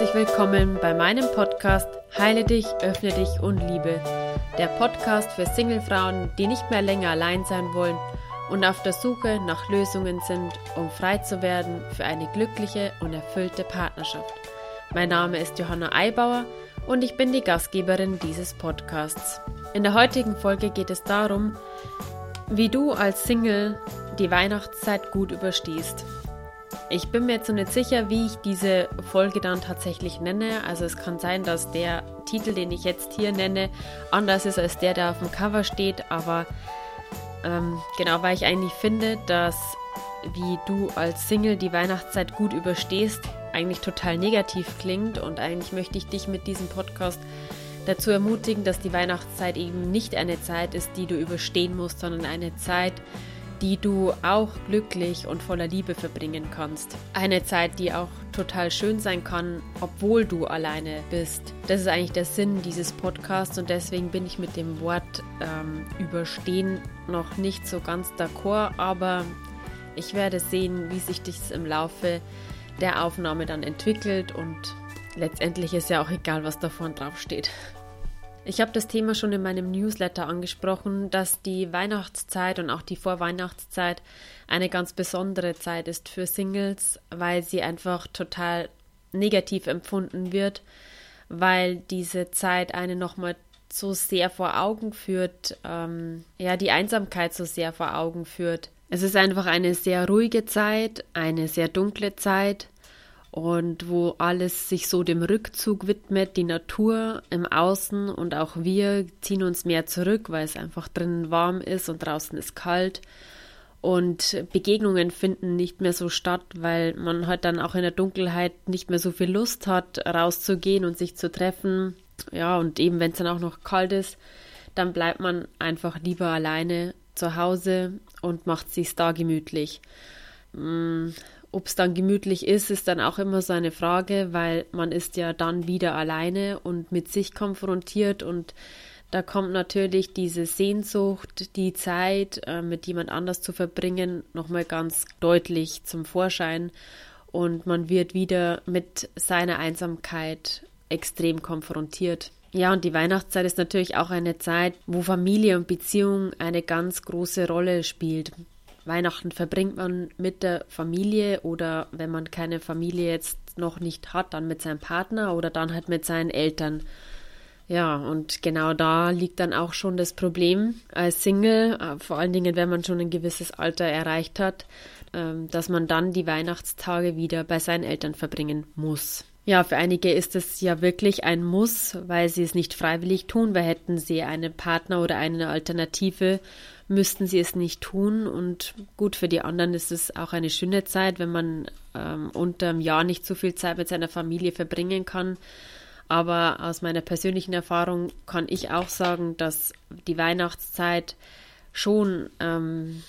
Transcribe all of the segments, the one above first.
herzlich willkommen bei meinem Podcast Heile dich, öffne dich und liebe. Der Podcast für Singlefrauen, die nicht mehr länger allein sein wollen und auf der Suche nach Lösungen sind, um frei zu werden für eine glückliche und erfüllte Partnerschaft. Mein Name ist Johanna Eibauer und ich bin die Gastgeberin dieses Podcasts. In der heutigen Folge geht es darum, wie du als Single die Weihnachtszeit gut überstehst. Ich bin mir jetzt noch nicht sicher, wie ich diese Folge dann tatsächlich nenne. Also es kann sein, dass der Titel, den ich jetzt hier nenne, anders ist als der, der auf dem Cover steht. Aber ähm, genau, weil ich eigentlich finde, dass wie du als Single die Weihnachtszeit gut überstehst, eigentlich total negativ klingt. Und eigentlich möchte ich dich mit diesem Podcast dazu ermutigen, dass die Weihnachtszeit eben nicht eine Zeit ist, die du überstehen musst, sondern eine Zeit, die du auch glücklich und voller Liebe verbringen kannst. Eine Zeit, die auch total schön sein kann, obwohl du alleine bist. Das ist eigentlich der Sinn dieses Podcasts und deswegen bin ich mit dem Wort ähm, überstehen noch nicht so ganz d'accord, aber ich werde sehen, wie sich das im Laufe der Aufnahme dann entwickelt und letztendlich ist ja auch egal, was davon draufsteht. Ich habe das Thema schon in meinem Newsletter angesprochen, dass die Weihnachtszeit und auch die Vorweihnachtszeit eine ganz besondere Zeit ist für Singles, weil sie einfach total negativ empfunden wird, weil diese Zeit eine nochmal so sehr vor Augen führt, ähm, ja, die Einsamkeit so sehr vor Augen führt. Es ist einfach eine sehr ruhige Zeit, eine sehr dunkle Zeit und wo alles sich so dem Rückzug widmet, die Natur im Außen und auch wir ziehen uns mehr zurück, weil es einfach drinnen warm ist und draußen ist kalt. Und Begegnungen finden nicht mehr so statt, weil man halt dann auch in der Dunkelheit nicht mehr so viel Lust hat, rauszugehen und sich zu treffen. Ja, und eben wenn es dann auch noch kalt ist, dann bleibt man einfach lieber alleine zu Hause und macht sich's da gemütlich. Ob es dann gemütlich ist, ist dann auch immer so eine Frage, weil man ist ja dann wieder alleine und mit sich konfrontiert und da kommt natürlich diese Sehnsucht, die Zeit äh, mit jemand anders zu verbringen, nochmal ganz deutlich zum Vorschein und man wird wieder mit seiner Einsamkeit extrem konfrontiert. Ja, und die Weihnachtszeit ist natürlich auch eine Zeit, wo Familie und Beziehung eine ganz große Rolle spielt. Weihnachten verbringt man mit der Familie oder wenn man keine Familie jetzt noch nicht hat, dann mit seinem Partner oder dann halt mit seinen Eltern. Ja, und genau da liegt dann auch schon das Problem als Single, äh, vor allen Dingen, wenn man schon ein gewisses Alter erreicht hat, ähm, dass man dann die Weihnachtstage wieder bei seinen Eltern verbringen muss. Ja, für einige ist es ja wirklich ein Muss, weil sie es nicht freiwillig tun, weil hätten sie einen Partner oder eine Alternative, müssten sie es nicht tun. Und gut, für die anderen ist es auch eine schöne Zeit, wenn man ähm, unter dem Jahr nicht so viel Zeit mit seiner Familie verbringen kann. Aber aus meiner persönlichen Erfahrung kann ich auch sagen, dass die Weihnachtszeit schon ähm,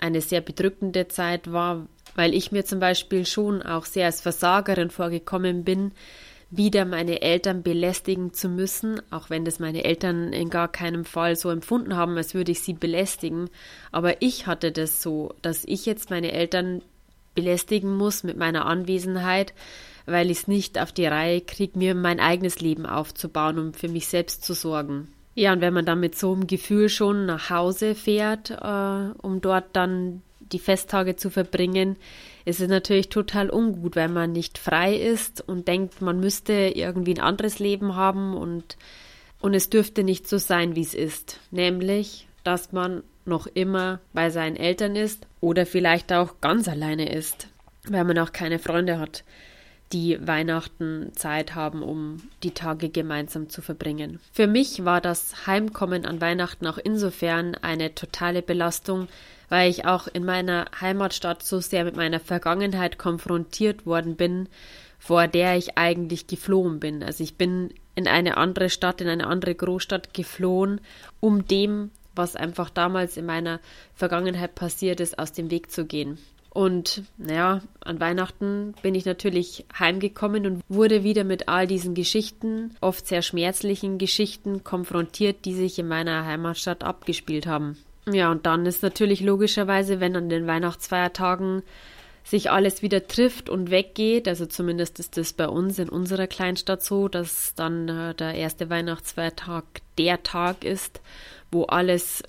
eine sehr bedrückende Zeit war, weil ich mir zum Beispiel schon auch sehr als Versagerin vorgekommen bin, wieder meine Eltern belästigen zu müssen, auch wenn das meine Eltern in gar keinem Fall so empfunden haben, als würde ich sie belästigen. Aber ich hatte das so, dass ich jetzt meine Eltern belästigen muss mit meiner Anwesenheit, weil ich es nicht auf die Reihe kriege, mir mein eigenes Leben aufzubauen, um für mich selbst zu sorgen. Ja, und wenn man dann mit so einem Gefühl schon nach Hause fährt, äh, um dort dann die Festtage zu verbringen, ist es natürlich total ungut, wenn man nicht frei ist und denkt, man müsste irgendwie ein anderes Leben haben und, und es dürfte nicht so sein, wie es ist. Nämlich, dass man noch immer bei seinen Eltern ist oder vielleicht auch ganz alleine ist, weil man auch keine Freunde hat, die Weihnachten Zeit haben, um die Tage gemeinsam zu verbringen. Für mich war das Heimkommen an Weihnachten auch insofern eine totale Belastung, weil ich auch in meiner Heimatstadt so sehr mit meiner Vergangenheit konfrontiert worden bin, vor der ich eigentlich geflohen bin. Also ich bin in eine andere Stadt, in eine andere Großstadt geflohen, um dem, was einfach damals in meiner Vergangenheit passiert ist, aus dem Weg zu gehen. Und naja, an Weihnachten bin ich natürlich heimgekommen und wurde wieder mit all diesen Geschichten, oft sehr schmerzlichen Geschichten, konfrontiert, die sich in meiner Heimatstadt abgespielt haben. Ja, und dann ist natürlich logischerweise, wenn an den Weihnachtsfeiertagen sich alles wieder trifft und weggeht. Also zumindest ist das bei uns in unserer Kleinstadt so, dass dann äh, der erste Weihnachtsfeiertag der Tag ist, wo alles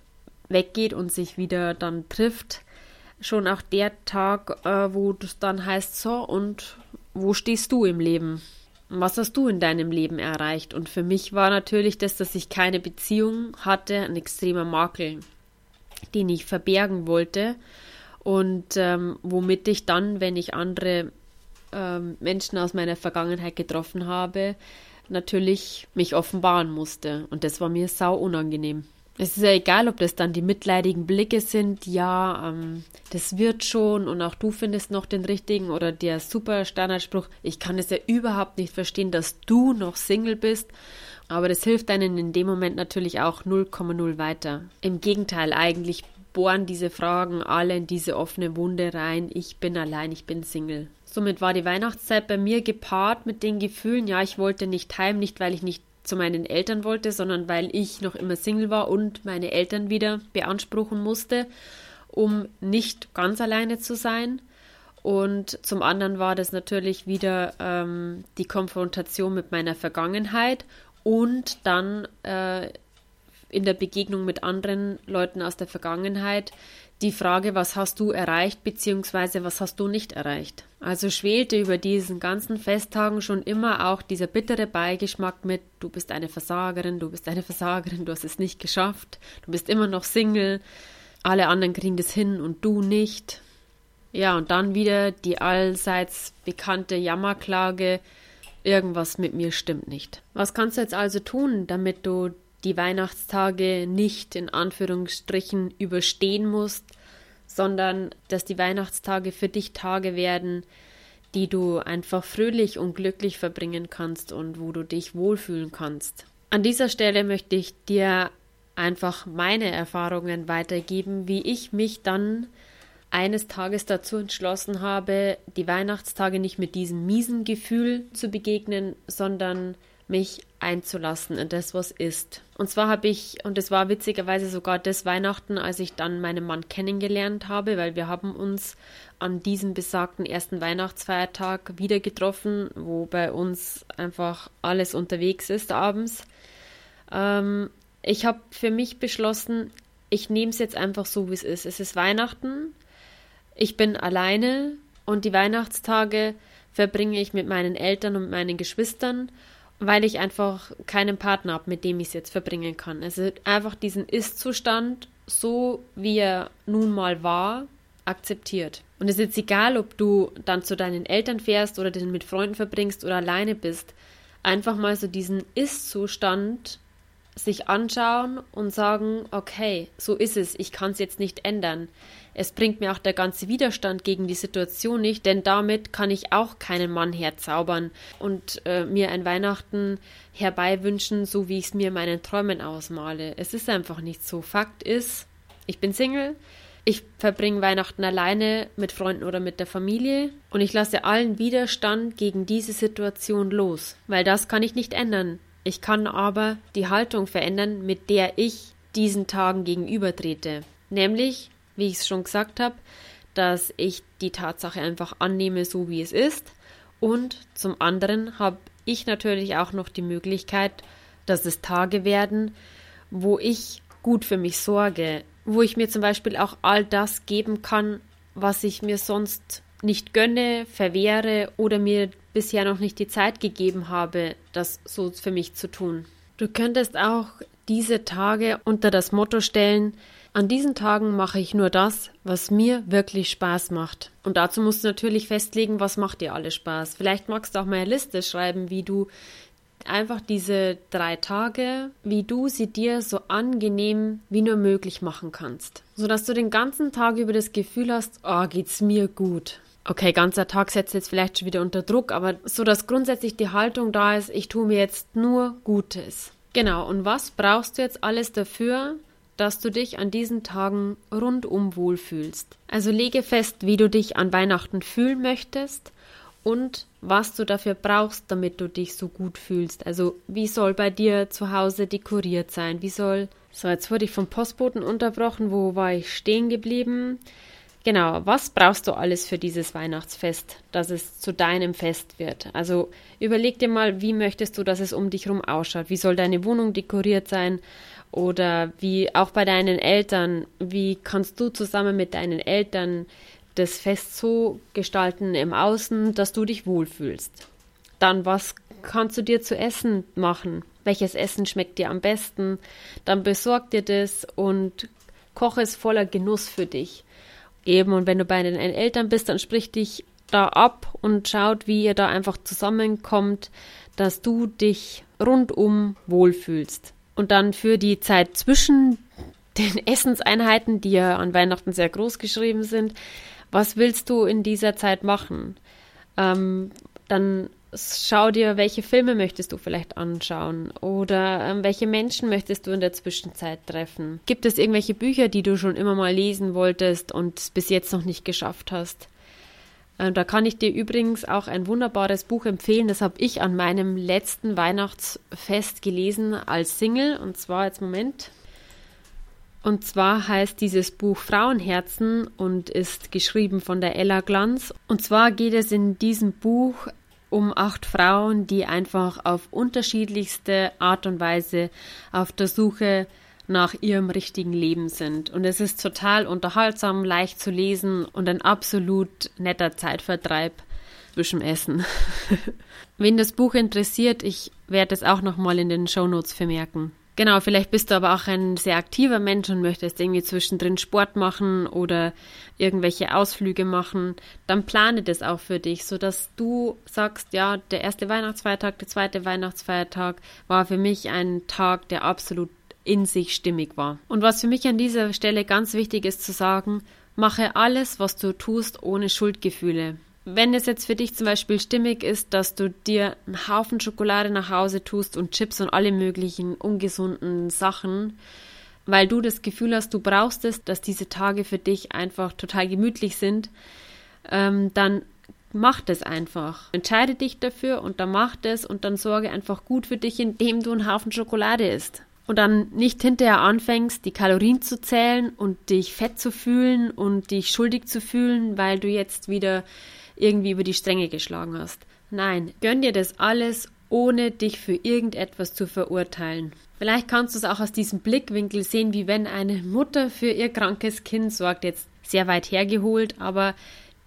weggeht und sich wieder dann trifft. Schon auch der Tag, äh, wo es dann heißt, so und wo stehst du im Leben? Was hast du in deinem Leben erreicht? Und für mich war natürlich das, dass ich keine Beziehung hatte, ein extremer Makel, den ich verbergen wollte und ähm, womit ich dann, wenn ich andere ähm, Menschen aus meiner Vergangenheit getroffen habe, natürlich mich offenbaren musste. Und das war mir sau unangenehm. Es ist ja egal, ob das dann die mitleidigen Blicke sind, ja, ähm, das wird schon und auch du findest noch den richtigen oder der super Standardspruch, ich kann es ja überhaupt nicht verstehen, dass du noch Single bist, aber das hilft einem in dem Moment natürlich auch 0,0 weiter. Im Gegenteil, eigentlich bohren diese Fragen alle in diese offene Wunde rein. Ich bin allein, ich bin Single. Somit war die Weihnachtszeit bei mir gepaart mit den Gefühlen, ja, ich wollte nicht heim, nicht weil ich nicht zu meinen Eltern wollte, sondern weil ich noch immer Single war und meine Eltern wieder beanspruchen musste, um nicht ganz alleine zu sein. Und zum anderen war das natürlich wieder ähm, die Konfrontation mit meiner Vergangenheit und dann äh, in der Begegnung mit anderen Leuten aus der Vergangenheit die Frage, was hast du erreicht, beziehungsweise was hast du nicht erreicht. Also schwelte über diesen ganzen Festtagen schon immer auch dieser bittere Beigeschmack mit, du bist eine Versagerin, du bist eine Versagerin, du hast es nicht geschafft, du bist immer noch Single, alle anderen kriegen das hin und du nicht. Ja, und dann wieder die allseits bekannte Jammerklage, irgendwas mit mir stimmt nicht. Was kannst du jetzt also tun, damit du die Weihnachtstage nicht in Anführungsstrichen überstehen musst, sondern dass die Weihnachtstage für dich Tage werden, die du einfach fröhlich und glücklich verbringen kannst und wo du dich wohlfühlen kannst. An dieser Stelle möchte ich dir einfach meine Erfahrungen weitergeben, wie ich mich dann eines Tages dazu entschlossen habe, die Weihnachtstage nicht mit diesem miesen Gefühl zu begegnen, sondern mich einzulassen in das, was ist. Und zwar habe ich, und es war witzigerweise sogar das Weihnachten, als ich dann meinen Mann kennengelernt habe, weil wir haben uns an diesem besagten ersten Weihnachtsfeiertag wieder getroffen, wo bei uns einfach alles unterwegs ist abends. Ähm, ich habe für mich beschlossen, ich nehme es jetzt einfach so, wie es ist. Es ist Weihnachten, ich bin alleine und die Weihnachtstage verbringe ich mit meinen Eltern und meinen Geschwistern weil ich einfach keinen Partner habe, mit dem ich es jetzt verbringen kann. Also einfach diesen Ist-Zustand, so wie er nun mal war, akzeptiert. Und es ist jetzt egal, ob du dann zu deinen Eltern fährst oder den mit Freunden verbringst oder alleine bist. Einfach mal so diesen Ist-Zustand sich anschauen und sagen, okay, so ist es, ich kann es jetzt nicht ändern. Es bringt mir auch der ganze Widerstand gegen die Situation nicht, denn damit kann ich auch keinen Mann herzaubern und äh, mir ein Weihnachten herbeiwünschen, so wie ich es mir meinen Träumen ausmale. Es ist einfach nicht so. Fakt ist, ich bin Single, ich verbringe Weihnachten alleine mit Freunden oder mit der Familie und ich lasse allen Widerstand gegen diese Situation los, weil das kann ich nicht ändern. Ich kann aber die Haltung verändern, mit der ich diesen Tagen gegenübertrete. Nämlich, wie ich es schon gesagt habe, dass ich die Tatsache einfach annehme, so wie es ist. Und zum anderen habe ich natürlich auch noch die Möglichkeit, dass es Tage werden, wo ich gut für mich sorge, wo ich mir zum Beispiel auch all das geben kann, was ich mir sonst nicht gönne, verwehre oder mir bisher noch nicht die Zeit gegeben habe, das so für mich zu tun. Du könntest auch diese Tage unter das Motto stellen, an diesen Tagen mache ich nur das, was mir wirklich Spaß macht. Und dazu musst du natürlich festlegen, was macht dir alles Spaß. Vielleicht magst du auch mal eine Liste schreiben, wie du einfach diese drei Tage, wie du sie dir so angenehm wie nur möglich machen kannst. Sodass du den ganzen Tag über das Gefühl hast, oh, geht's mir gut okay, ganzer Tag setzt jetzt vielleicht schon wieder unter Druck, aber so, dass grundsätzlich die Haltung da ist, ich tue mir jetzt nur Gutes. Genau, und was brauchst du jetzt alles dafür, dass du dich an diesen Tagen rundum wohlfühlst? Also lege fest, wie du dich an Weihnachten fühlen möchtest und was du dafür brauchst, damit du dich so gut fühlst. Also wie soll bei dir zu Hause dekoriert sein? Wie soll... So, jetzt wurde ich vom Postboten unterbrochen. Wo war ich stehen geblieben? Genau, was brauchst du alles für dieses Weihnachtsfest, dass es zu deinem Fest wird? Also überleg dir mal, wie möchtest du, dass es um dich herum ausschaut? Wie soll deine Wohnung dekoriert sein? Oder wie auch bei deinen Eltern, wie kannst du zusammen mit deinen Eltern das Fest so gestalten im Außen, dass du dich wohlfühlst? Dann, was kannst du dir zu essen machen? Welches Essen schmeckt dir am besten? Dann besorg dir das und koche es voller Genuss für dich. Eben, und wenn du bei deinen Eltern bist, dann sprich dich da ab und schaut, wie ihr da einfach zusammenkommt, dass du dich rundum wohlfühlst. Und dann für die Zeit zwischen den Essenseinheiten, die ja an Weihnachten sehr groß geschrieben sind, was willst du in dieser Zeit machen? Ähm, dann schau dir, welche Filme möchtest du vielleicht anschauen oder ähm, welche Menschen möchtest du in der Zwischenzeit treffen. Gibt es irgendwelche Bücher, die du schon immer mal lesen wolltest und bis jetzt noch nicht geschafft hast? Äh, da kann ich dir übrigens auch ein wunderbares Buch empfehlen. Das habe ich an meinem letzten Weihnachtsfest gelesen als Single. Und zwar jetzt Moment. Und zwar heißt dieses Buch Frauenherzen und ist geschrieben von der Ella Glanz. Und zwar geht es in diesem Buch um acht Frauen, die einfach auf unterschiedlichste Art und Weise auf der Suche nach ihrem richtigen Leben sind. Und es ist total unterhaltsam, leicht zu lesen und ein absolut netter Zeitvertreib zwischen Essen. Wen das Buch interessiert, ich werde es auch nochmal in den Shownotes vermerken. Genau, vielleicht bist du aber auch ein sehr aktiver Mensch und möchtest irgendwie zwischendrin Sport machen oder irgendwelche Ausflüge machen, dann plane das auch für dich, sodass du sagst, ja, der erste Weihnachtsfeiertag, der zweite Weihnachtsfeiertag war für mich ein Tag, der absolut in sich stimmig war. Und was für mich an dieser Stelle ganz wichtig ist zu sagen, mache alles, was du tust, ohne Schuldgefühle wenn es jetzt für dich zum Beispiel stimmig ist, dass du dir einen Haufen Schokolade nach Hause tust und Chips und alle möglichen ungesunden Sachen, weil du das Gefühl hast, du brauchst es, dass diese Tage für dich einfach total gemütlich sind, ähm, dann mach das einfach. Entscheide dich dafür und dann mach das und dann sorge einfach gut für dich, indem du einen Haufen Schokolade isst. Und dann nicht hinterher anfängst, die Kalorien zu zählen und dich fett zu fühlen und dich schuldig zu fühlen, weil du jetzt wieder irgendwie über die Stränge geschlagen hast. Nein, gönn dir das alles, ohne dich für irgendetwas zu verurteilen. Vielleicht kannst du es auch aus diesem Blickwinkel sehen, wie wenn eine Mutter für ihr krankes Kind sorgt, jetzt sehr weit hergeholt, aber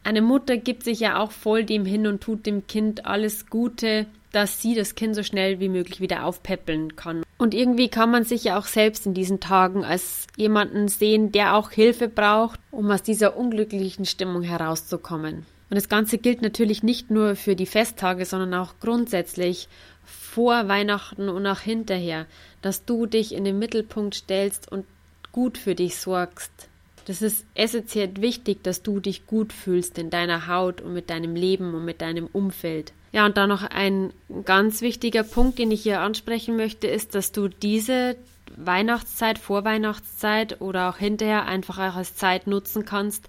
eine Mutter gibt sich ja auch voll dem hin und tut dem Kind alles Gute, dass sie das Kind so schnell wie möglich wieder aufpäppeln kann. Und irgendwie kann man sich ja auch selbst in diesen Tagen als jemanden sehen, der auch Hilfe braucht, um aus dieser unglücklichen Stimmung herauszukommen. Und das Ganze gilt natürlich nicht nur für die Festtage, sondern auch grundsätzlich vor Weihnachten und auch hinterher, dass du dich in den Mittelpunkt stellst und gut für dich sorgst. Das ist essentiell wichtig, dass du dich gut fühlst in deiner Haut und mit deinem Leben und mit deinem Umfeld. Ja, und dann noch ein ganz wichtiger Punkt, den ich hier ansprechen möchte, ist, dass du diese Weihnachtszeit, Vorweihnachtszeit oder auch hinterher einfach auch als Zeit nutzen kannst,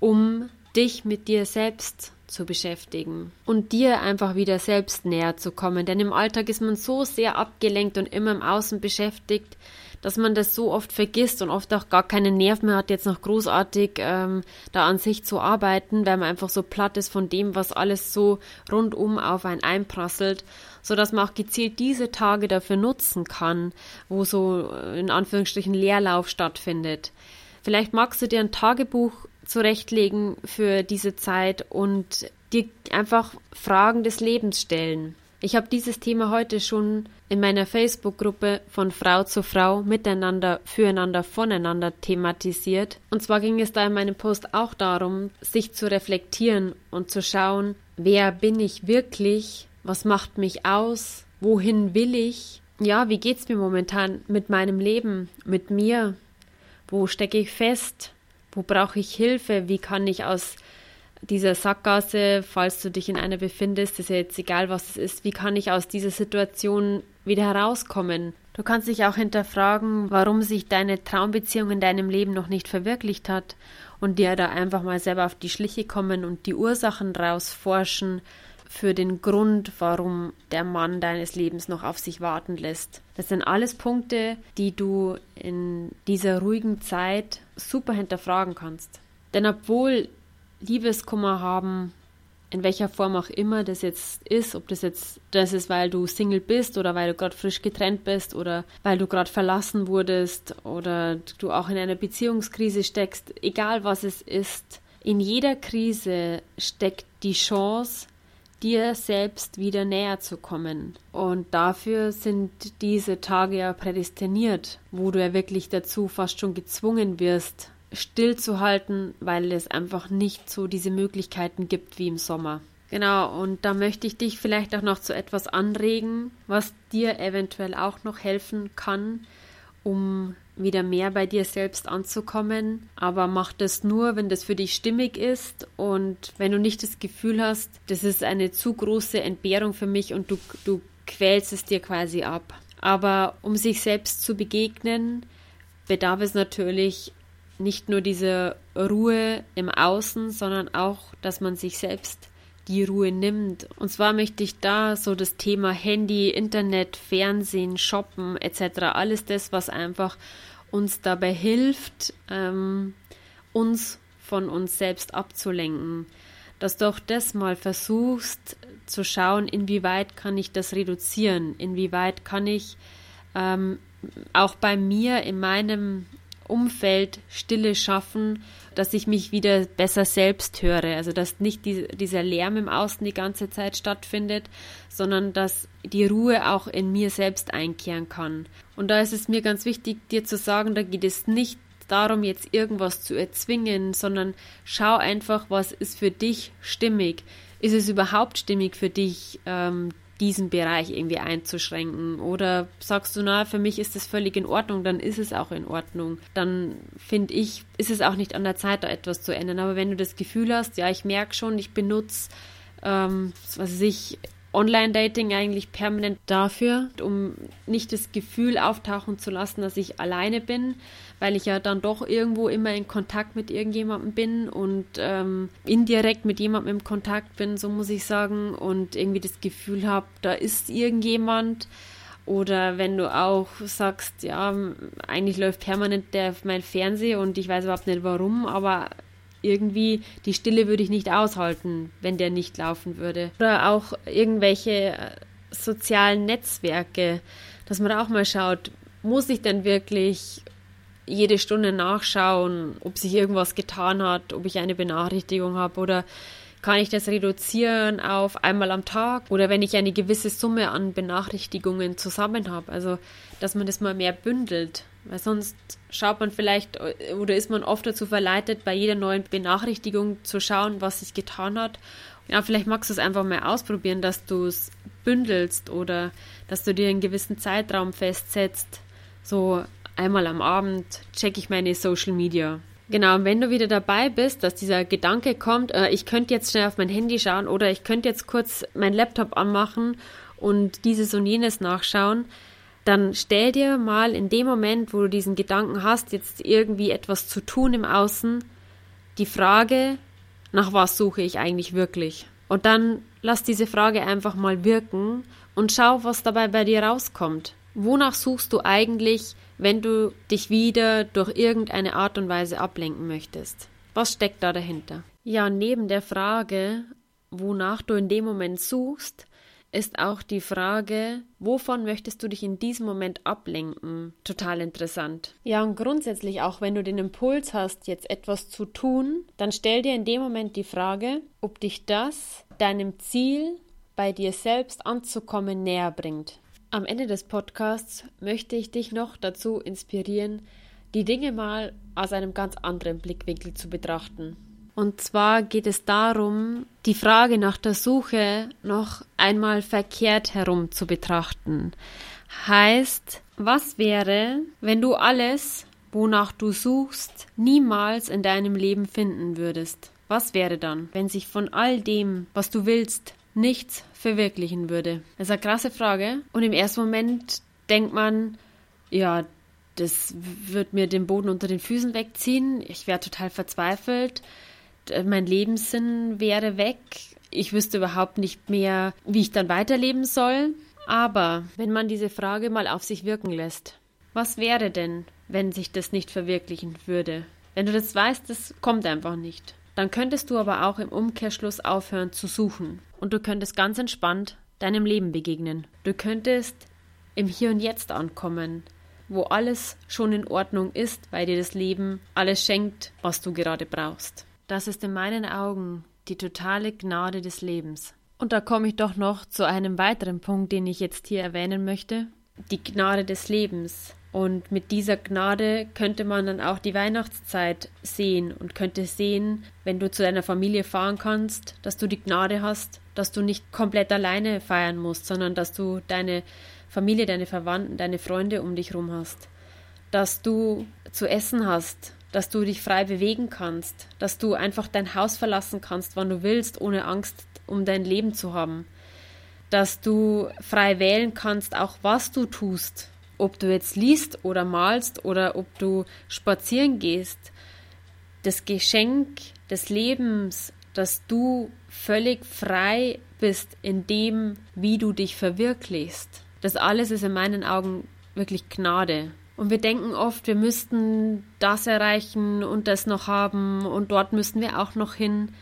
um dich mit dir selbst zu beschäftigen und dir einfach wieder selbst näher zu kommen. Denn im Alltag ist man so sehr abgelenkt und immer im Außen beschäftigt, dass man das so oft vergisst und oft auch gar keine Nerven mehr hat, jetzt noch großartig ähm, da an sich zu arbeiten, weil man einfach so platt ist von dem, was alles so rundum auf einen einprasselt, so dass man auch gezielt diese Tage dafür nutzen kann, wo so äh, in Anführungsstrichen Leerlauf stattfindet. Vielleicht magst du dir ein Tagebuch zurechtlegen für diese Zeit und dir einfach Fragen des Lebens stellen. Ich habe dieses Thema heute schon in meiner Facebook-Gruppe von Frau zu Frau miteinander, füreinander, voneinander thematisiert. Und zwar ging es da in meinem Post auch darum, sich zu reflektieren und zu schauen, wer bin ich wirklich, was macht mich aus, wohin will ich, ja, wie geht's mir momentan mit meinem Leben, mit mir, wo stecke ich fest, wo brauche ich Hilfe? Wie kann ich aus dieser Sackgasse, falls du dich in einer befindest, ist ja jetzt egal, was es ist, wie kann ich aus dieser Situation wieder herauskommen? Du kannst dich auch hinterfragen, warum sich deine Traumbeziehung in deinem Leben noch nicht verwirklicht hat und dir da einfach mal selber auf die Schliche kommen und die Ursachen rausforschen für den Grund, warum der Mann deines Lebens noch auf sich warten lässt. Das sind alles Punkte, die du in dieser ruhigen Zeit super hinterfragen kannst. Denn obwohl Liebeskummer haben, in welcher Form auch immer das jetzt ist, ob das jetzt das ist, weil du Single bist oder weil du gerade frisch getrennt bist oder weil du gerade verlassen wurdest oder du auch in einer Beziehungskrise steckst, egal was es ist, in jeder Krise steckt die Chance, dir selbst wieder näher zu kommen. Und dafür sind diese Tage ja prädestiniert, wo du ja wirklich dazu fast schon gezwungen wirst, stillzuhalten, weil es einfach nicht so diese Möglichkeiten gibt wie im Sommer. Genau, und da möchte ich dich vielleicht auch noch zu etwas anregen, was dir eventuell auch noch helfen kann, um wieder mehr bei dir selbst anzukommen. Aber mach das nur, wenn das für dich stimmig ist und wenn du nicht das Gefühl hast, das ist eine zu große Entbehrung für mich und du, du quälst es dir quasi ab. Aber um sich selbst zu begegnen, bedarf es natürlich nicht nur diese Ruhe im Außen, sondern auch, dass man sich selbst die Ruhe nimmt. Und zwar möchte ich da so das Thema Handy, Internet, Fernsehen, Shoppen etc. alles das, was einfach uns dabei hilft, ähm, uns von uns selbst abzulenken. Dass du auch das mal versuchst zu schauen, inwieweit kann ich das reduzieren, inwieweit kann ich ähm, auch bei mir in meinem Umfeld Stille schaffen, dass ich mich wieder besser selbst höre. Also dass nicht die, dieser Lärm im Außen die ganze Zeit stattfindet, sondern dass die Ruhe auch in mir selbst einkehren kann. Und da ist es mir ganz wichtig, dir zu sagen, da geht es nicht darum, jetzt irgendwas zu erzwingen, sondern schau einfach, was ist für dich stimmig. Ist es überhaupt stimmig für dich, ähm, diesen Bereich irgendwie einzuschränken? Oder sagst du, na, für mich ist das völlig in Ordnung, dann ist es auch in Ordnung. Dann finde ich, ist es auch nicht an der Zeit, da etwas zu ändern. Aber wenn du das Gefühl hast, ja, ich merke schon, ich benutze, ähm, was weiß ich, Online-Dating eigentlich permanent dafür, um nicht das Gefühl auftauchen zu lassen, dass ich alleine bin, weil ich ja dann doch irgendwo immer in Kontakt mit irgendjemandem bin und ähm, indirekt mit jemandem im Kontakt bin, so muss ich sagen, und irgendwie das Gefühl habe, da ist irgendjemand. Oder wenn du auch sagst, ja, eigentlich läuft permanent der, mein Fernseher und ich weiß überhaupt nicht warum, aber irgendwie die Stille würde ich nicht aushalten, wenn der nicht laufen würde. Oder auch irgendwelche äh, sozialen Netzwerke, dass man auch mal schaut, muss ich denn wirklich jede Stunde nachschauen, ob sich irgendwas getan hat, ob ich eine Benachrichtigung habe oder kann ich das reduzieren auf einmal am Tag oder wenn ich eine gewisse Summe an Benachrichtigungen zusammen habe. Also, dass man das mal mehr bündelt. Weil sonst schaut man vielleicht oder ist man oft dazu verleitet, bei jeder neuen Benachrichtigung zu schauen, was sich getan hat. Ja, vielleicht magst du es einfach mal ausprobieren, dass du es bündelst oder dass du dir einen gewissen Zeitraum festsetzt. So einmal am Abend checke ich meine Social Media. Genau, und wenn du wieder dabei bist, dass dieser Gedanke kommt, äh, ich könnte jetzt schnell auf mein Handy schauen oder ich könnte jetzt kurz meinen Laptop anmachen und dieses und jenes nachschauen, dann stell dir mal in dem Moment, wo du diesen Gedanken hast, jetzt irgendwie etwas zu tun im Außen, die Frage, nach was suche ich eigentlich wirklich? Und dann lass diese Frage einfach mal wirken und schau, was dabei bei dir rauskommt. Wonach suchst du eigentlich, wenn du dich wieder durch irgendeine Art und Weise ablenken möchtest? Was steckt da dahinter? Ja, neben der Frage, wonach du in dem Moment suchst, ist auch die Frage, wovon möchtest du dich in diesem Moment ablenken? Total interessant. Ja, und grundsätzlich auch, wenn du den Impuls hast, jetzt etwas zu tun, dann stell dir in dem Moment die Frage, ob dich das deinem Ziel, bei dir selbst anzukommen, näher bringt. Am Ende des Podcasts möchte ich dich noch dazu inspirieren, die Dinge mal aus einem ganz anderen Blickwinkel zu betrachten. Und zwar geht es darum, die Frage nach der Suche noch einmal verkehrt herum zu betrachten. Heißt, was wäre, wenn du alles, wonach du suchst, niemals in deinem Leben finden würdest? Was wäre dann, wenn sich von all dem, was du willst, nichts verwirklichen würde? Das ist eine krasse Frage. Und im ersten Moment denkt man, ja, das wird mir den Boden unter den Füßen wegziehen. Ich wäre total verzweifelt. Äh, mein Lebenssinn wäre weg. Ich wüsste überhaupt nicht mehr, wie ich dann weiterleben soll. Aber wenn man diese Frage mal auf sich wirken lässt, was wäre denn, wenn sich das nicht verwirklichen würde? Wenn du das weißt, das kommt einfach nicht. Dann könntest du aber auch im Umkehrschluss aufhören zu suchen. Und du könntest ganz entspannt deinem Leben begegnen. Du könntest im Hier und Jetzt ankommen, wo alles schon in Ordnung ist, weil dir das Leben alles schenkt, was du gerade brauchst. Das ist in meinen Augen die totale Gnade des Lebens. Und da komme ich doch noch zu einem weiteren Punkt, den ich jetzt hier erwähnen möchte. Die Gnade des Lebens. Und mit dieser Gnade könnte man dann auch die Weihnachtszeit sehen und könnte sehen, wenn du zu deiner Familie fahren kannst, dass du die Gnade hast, dass du nicht komplett alleine feiern musst, sondern dass du deine Familie, deine Verwandten, deine Freunde um dich herum hast, dass du zu essen hast, dass du dich frei bewegen kannst, dass du einfach dein Haus verlassen kannst, wann du willst, ohne Angst um dein Leben zu haben, dass du frei wählen kannst, auch was du tust, ob du jetzt liest oder malst oder ob du spazieren gehst, das Geschenk des Lebens, dass du völlig frei bist in dem, wie du dich verwirklichst. Das alles ist in meinen Augen wirklich Gnade. Und wir denken oft, wir müssten das erreichen und das noch haben und dort müssten wir auch noch hin.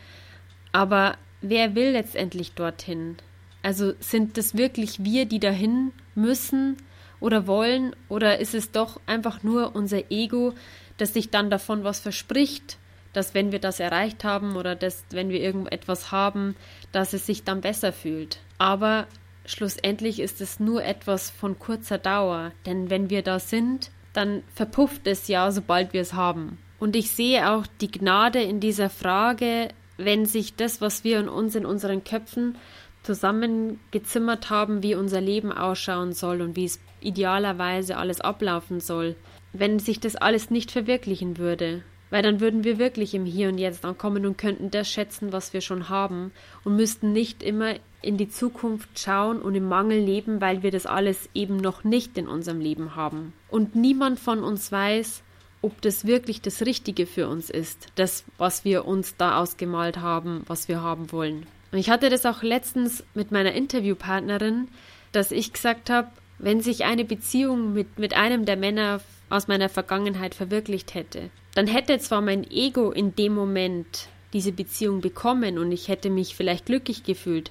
Aber wer will letztendlich dorthin? Also sind es wirklich wir, die dahin müssen? oder wollen oder ist es doch einfach nur unser Ego, das sich dann davon was verspricht, dass wenn wir das erreicht haben oder dass wenn wir irgendetwas haben, dass es sich dann besser fühlt. Aber schlussendlich ist es nur etwas von kurzer Dauer, denn wenn wir da sind, dann verpufft es ja, sobald wir es haben. Und ich sehe auch die Gnade in dieser Frage, wenn sich das, was wir in uns in unseren Köpfen zusammengezimmert haben, wie unser Leben ausschauen soll und wie es idealerweise alles ablaufen soll, wenn sich das alles nicht verwirklichen würde. Weil dann würden wir wirklich im Hier und Jetzt ankommen und könnten das schätzen, was wir schon haben und müssten nicht immer in die Zukunft schauen und im Mangel leben, weil wir das alles eben noch nicht in unserem Leben haben. Und niemand von uns weiß, ob das wirklich das Richtige für uns ist, das, was wir uns da ausgemalt haben, was wir haben wollen. Und ich hatte das auch letztens mit meiner Interviewpartnerin, dass ich gesagt habe, wenn sich eine Beziehung mit, mit einem der Männer aus meiner Vergangenheit verwirklicht hätte, dann hätte zwar mein Ego in dem Moment diese Beziehung bekommen und ich hätte mich vielleicht glücklich gefühlt,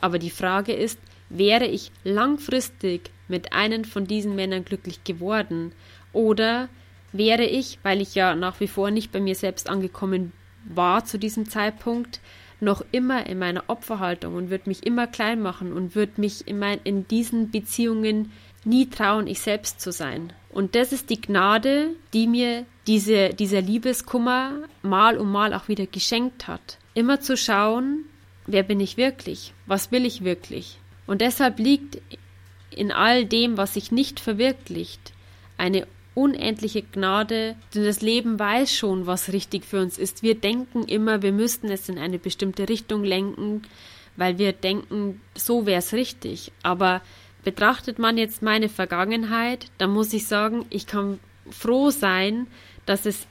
aber die Frage ist, wäre ich langfristig mit einem von diesen Männern glücklich geworden oder wäre ich, weil ich ja nach wie vor nicht bei mir selbst angekommen war zu diesem Zeitpunkt, noch immer in meiner Opferhaltung und würde mich immer klein machen und würde mich in, mein, in diesen Beziehungen nie trauen, ich selbst zu sein. Und das ist die Gnade, die mir diese, dieser Liebeskummer mal um mal auch wieder geschenkt hat. Immer zu schauen, wer bin ich wirklich? Was will ich wirklich? Und deshalb liegt in all dem, was sich nicht verwirklicht, eine unendliche Gnade, denn das Leben weiß schon, was richtig für uns ist. Wir denken immer, wir müssten es in eine bestimmte Richtung lenken, weil wir denken, so wäre es richtig. Aber betrachtet man jetzt meine Vergangenheit, dann muss ich sagen, ich kann froh sein, dass es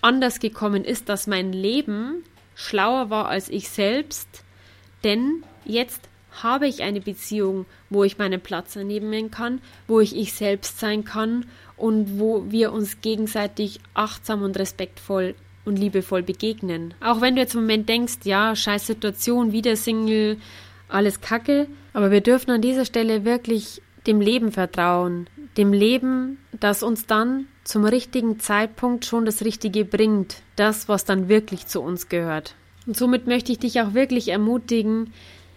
anders gekommen ist, dass mein Leben schlauer war als ich selbst, denn jetzt habe ich eine Beziehung, wo ich meinen Platz annehmen kann, wo ich ich selbst sein kann und wo wir uns gegenseitig achtsam und respektvoll und liebevoll begegnen. Auch wenn du jetzt im Moment denkst, ja, scheiß Situation, wieder Single, alles Kacke, aber wir dürfen an dieser Stelle wirklich dem Leben vertrauen, dem Leben, das uns dann zum richtigen Zeitpunkt schon das Richtige bringt, das, was dann wirklich zu uns gehört. Und somit möchte ich dich auch wirklich ermutigen,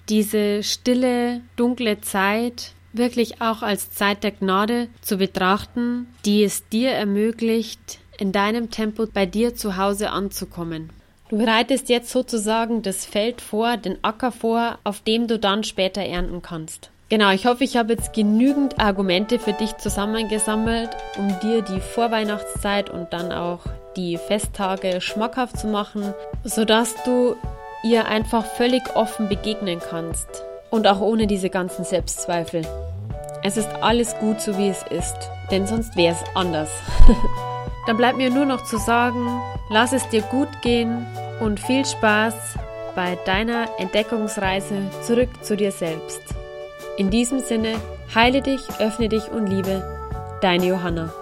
diese stille, dunkle Zeit wirklich auch als Zeit der Gnade zu betrachten, die es dir ermöglicht, in deinem Tempo bei dir zu Hause anzukommen. Du bereitest jetzt sozusagen das Feld vor, den Acker vor, auf dem du dann später ernten kannst. Genau, ich hoffe, ich habe jetzt genügend Argumente für dich zusammengesammelt, um dir die Vorweihnachtszeit und dann auch die Festtage schmackhaft zu machen, sodass du ihr einfach völlig offen begegnen kannst. Und auch ohne diese ganzen Selbstzweifel. Es ist alles gut, so wie es ist, denn sonst wäre es anders. Dann bleibt mir nur noch zu sagen, lass es dir gut gehen und viel Spaß bei deiner Entdeckungsreise zurück zu dir selbst. In diesem Sinne, heile dich, öffne dich und liebe, deine Johanna.